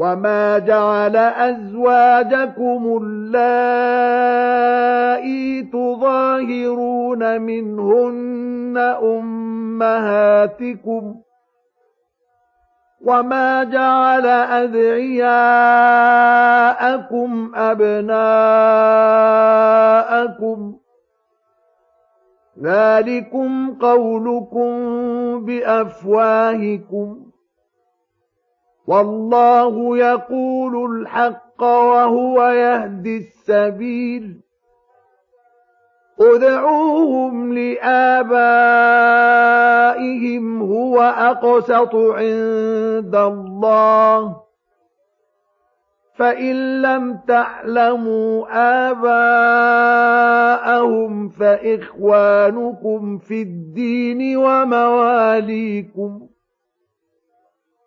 وما جعل ازواجكم اللائي تظاهرون منهن امهاتكم وما جعل ادعياءكم ابناءكم ذلكم قولكم بافواهكم والله يقول الحق وهو يهدي السبيل. ادعوهم لآبائهم هو أقسط عند الله. فإن لم تعلموا آباءهم فإخوانكم في الدين ومواليكم.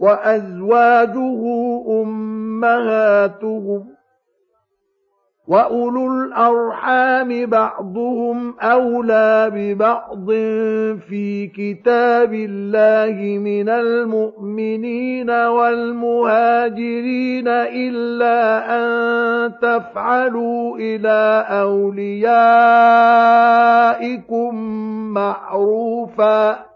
وأزواجه أمهاتهم وأولو الأرحام بعضهم أولى ببعض في كتاب الله من المؤمنين والمهاجرين إلا أن تفعلوا إلى أوليائكم معروفا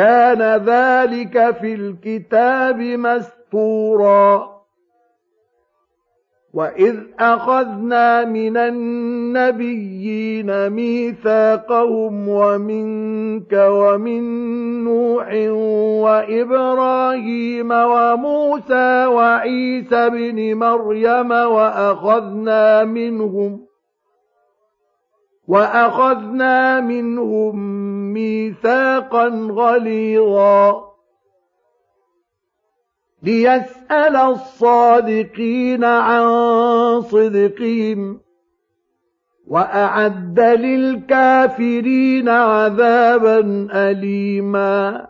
كان ذلك في الكتاب مستورا. واذ اخذنا من النبيين ميثاقهم ومنك ومن نوح وابراهيم وموسى وعيسى بن مريم واخذنا منهم وأخذنا منهم ميثاقا غليظا. ليسأل الصادقين عن صدقهم وأعد للكافرين عذابا أليما.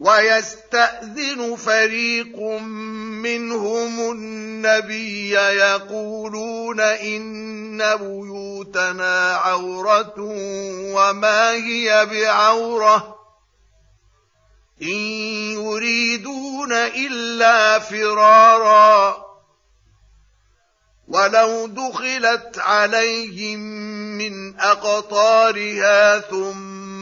ويستأذن فريق منهم النبي يقولون إن بيوتنا عورة وما هي بعورة إن يريدون إلا فرارا ولو دخلت عليهم من أقطارها ثم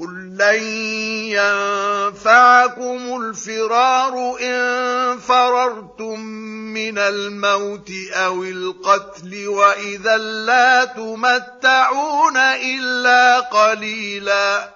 قل لن ينفعكم الفرار إن فررتم من الموت أو القتل وإذا لا تمتعون إلا قليلاً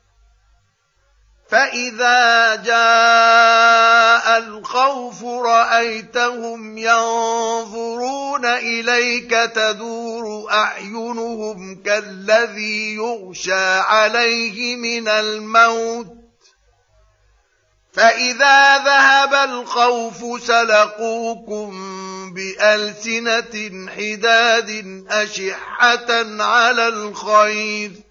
فإذا جاء الخوف رأيتهم ينظرون إليك تدور أعينهم كالذي يغشى عليه من الموت. فإذا ذهب الخوف سلقوكم بألسنة حداد أشحة على الخير.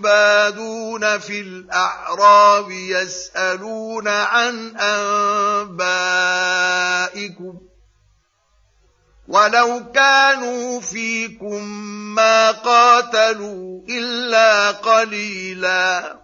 بادون في الأعراب يسألون عن أنبائكم ولو كانوا فيكم ما قاتلوا إلا قليلاً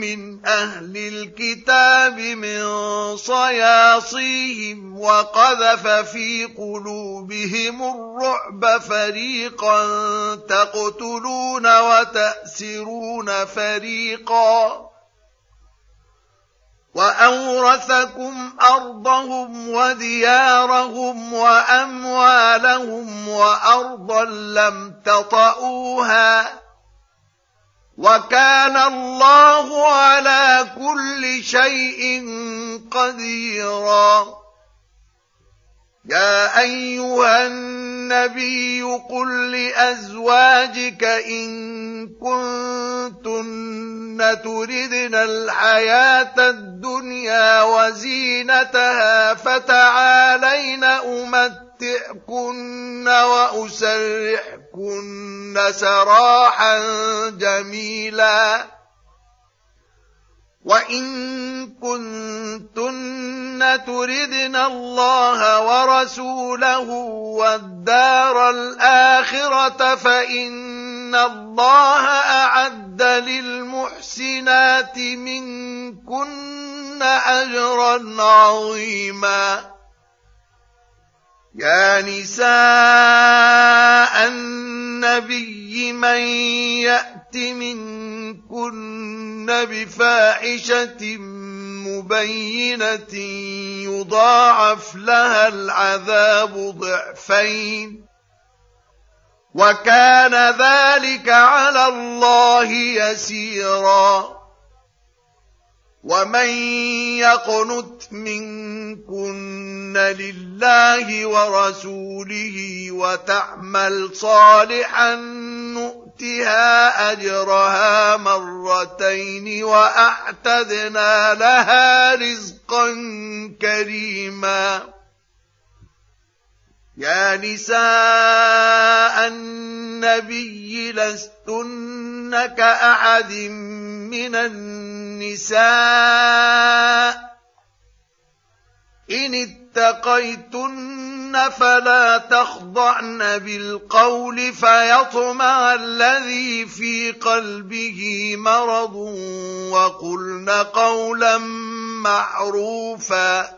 من أهل الكتاب من صياصيهم وقذف في قلوبهم الرعب فريقا تقتلون وتأسرون فريقا. وأورثكم أرضهم وديارهم وأموالهم وأرضا لم تطئوها. وكان الله على كل شيء قديرا. يا أيها النبي قل لأزواجك إن كنتن تردن الحياة الدنيا وزينتها فتعالين أمتعكن وأسرحكن سراحا جميلا وإن كنتن تردن الله ورسوله والدار الآخرة فإن الله أعد للمحسنات منكن أجرا عظيما يا نساء النبي من يأت منكن بفاحشة مبينة يضاعف لها العذاب ضعفين. وكان ذلك على الله يسيرا. ومن يقنت منكن لله ورسوله وتعمل صالحا نؤتها اجرها مرتين واعتدنا لها رزقا كريما يا نساء النبي لستن كأحد من النساء إن اتقيتن فلا تخضعن بالقول فيطمع الذي في قلبه مرض وقلن قولا معروفا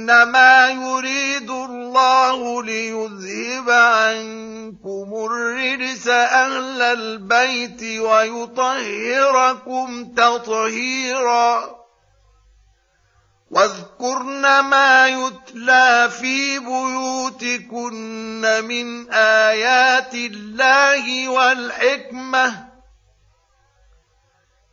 إنما يريد الله ليذهب عنكم الرجس أهل البيت ويطهركم تطهيرا. واذكرن ما يتلى في بيوتكن من آيات الله والحكمة.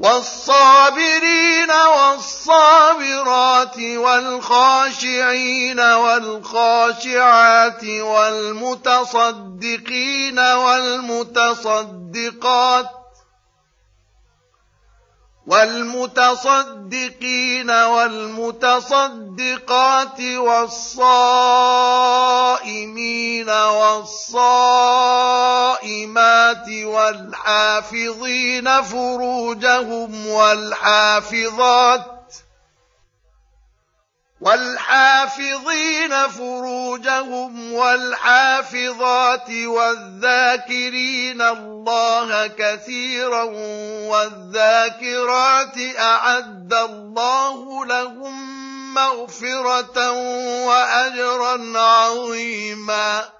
والصابرين والصابرات والخاشعين والخاشعات والمتصدقين والمتصدقات والمتصدقين والمتصدقات والصائمين والصائمات والحافظين فروجهم والحافظات والحافظين فروجهم والحافظات والذاكرين الله كثيرا والذاكرات أعد الله لهم مغفرة وأجرا عظيما.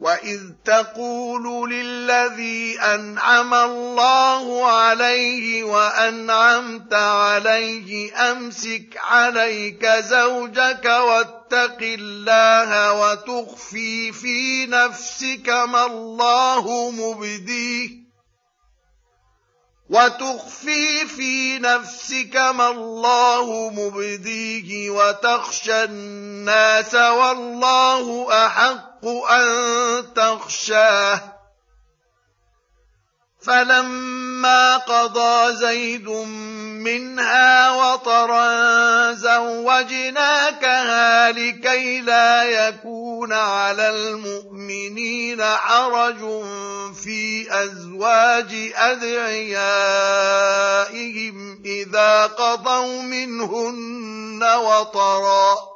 واذ تقول للذي انعم الله عليه وانعمت عليه امسك عليك زوجك واتق الله وتخفي في نفسك ما الله مبديه وتخفي في نفسك ما الله مبديه وتخشى الناس والله احق أن تخشاه. فلما قضى زيد منها وطرا زوجناكها لكي لا يكون على المؤمنين حرج في أزواج أدعيائهم إذا قضوا منهن وطرا.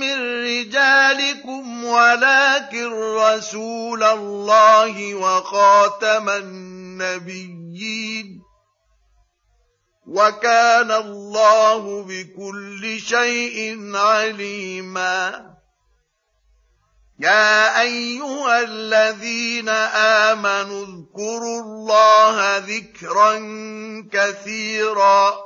من رجالكم ولكن رسول الله وخاتم النبيين وكان الله بكل شيء عليما. يا أيها الذين آمنوا اذكروا الله ذكرا كثيرا.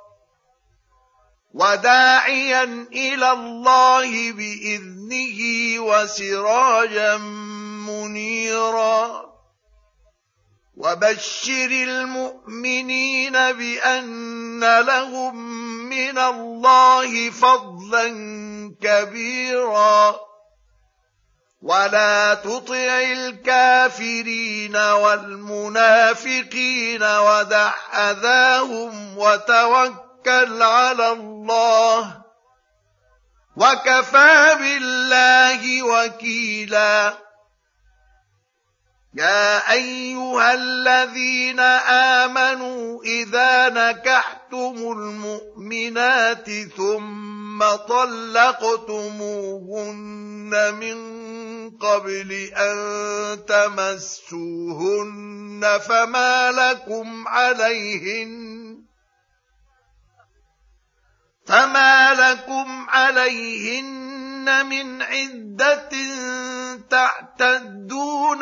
وداعيا إلى الله بإذنه وسراجا منيرا. وبشر المؤمنين بأن لهم من الله فضلا كبيرا. ولا تطع الكافرين والمنافقين ودع أذاهم وتوكل على الله وكفى بالله وكيلا. يا أيها الذين آمنوا إذا نكحتم المؤمنات ثم طلقتموهن من قبل أن تمسوهن فما لكم عليهن فما لكم عليهن من عدة تعتدونها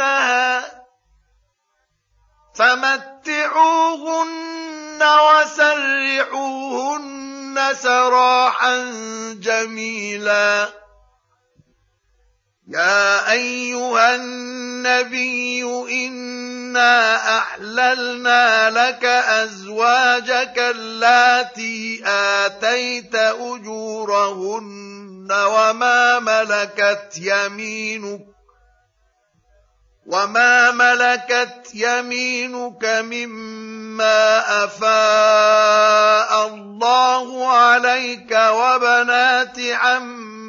فمتعوهن وسرحوهن سراحا جميلا يا ايها النبي انا احللنا لك ازواجك اللاتي اتيت اجورهن وما ملكت يمينك وما ملكت يمينك مما افاء الله عليك وبنات عمك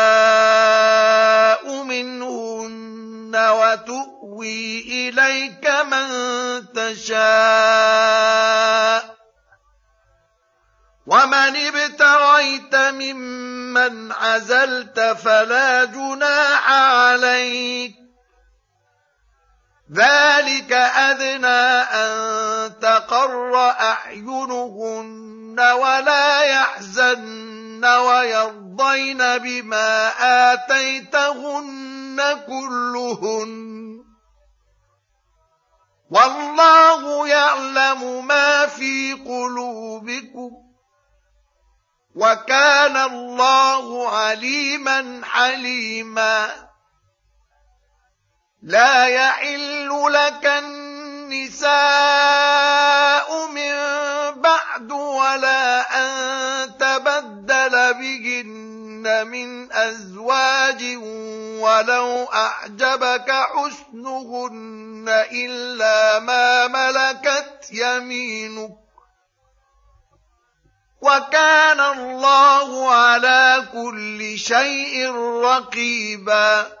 وتؤوي إليك من تشاء. ومن ابتغيت ممن عزلت فلا جناح عليك. ذلك أدنى أن تقر أعينهن ولا يحزن ويرضين بما آتيتهن كلهن. والله يعلم ما في قلوبكم وكان الله عليما حليما. لا يحل لك النساء من بعد ولا أن تبدل بهن من أزواج ولو أعجبك حسنهن. الا ما ملكت يمينك وكان الله على كل شيء رقيبا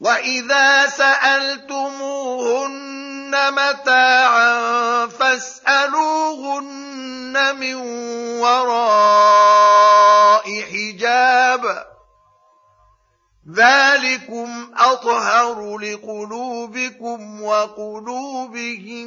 واذا سالتموهن متاعا فاسالوهن من وراء حجاب ذلكم اطهر لقلوبكم وقلوبهم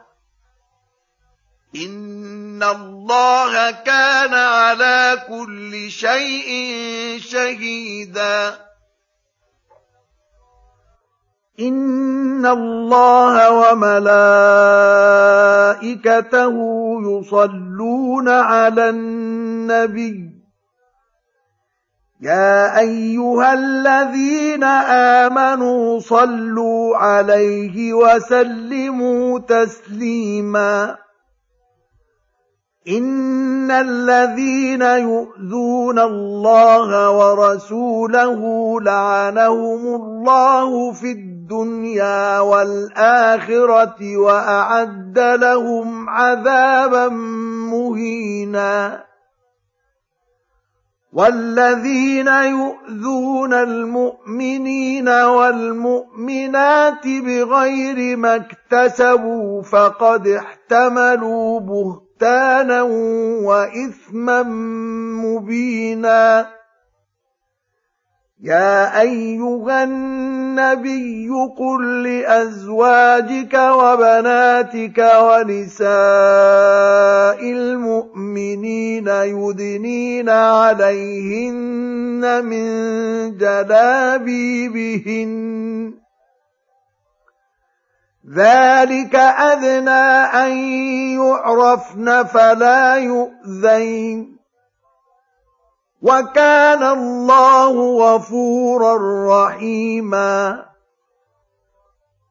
إن الله كان على كل شيء شهيدا. إن الله وملائكته يصلون على النبي. يا أيها الذين آمنوا صلوا عليه وسلموا تسليماً. إن الذين يؤذون الله ورسوله لعنهم الله في الدنيا والآخرة وأعد لهم عذابا مهينا والذين يؤذون المؤمنين والمؤمنات بغير ما اكتسبوا فقد احتملوا بهتانا بهتانا وإثما مبينا. يا أيها النبي قل لأزواجك وبناتك ونساء المؤمنين يدنين عليهن من جلابيبهن ذلك أدنى أن يعرفن فلا يؤذين وكان الله غفورا رحيما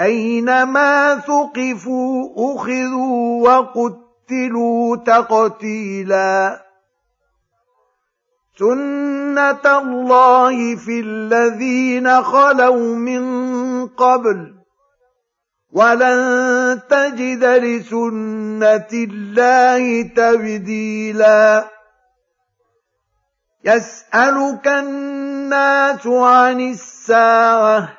أينما ثقفوا أخذوا وقتلوا تقتيلا سنة الله في الذين خلوا من قبل ولن تجد لسنة الله تبديلا يسألك الناس عن الساعة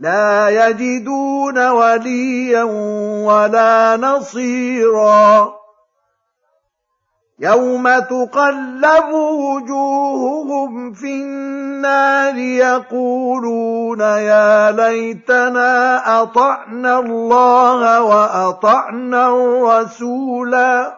لا يجدون وليا ولا نصيرا. يوم تقلب وجوههم في النار يقولون يا ليتنا أطعنا الله وأطعنا الرسولا.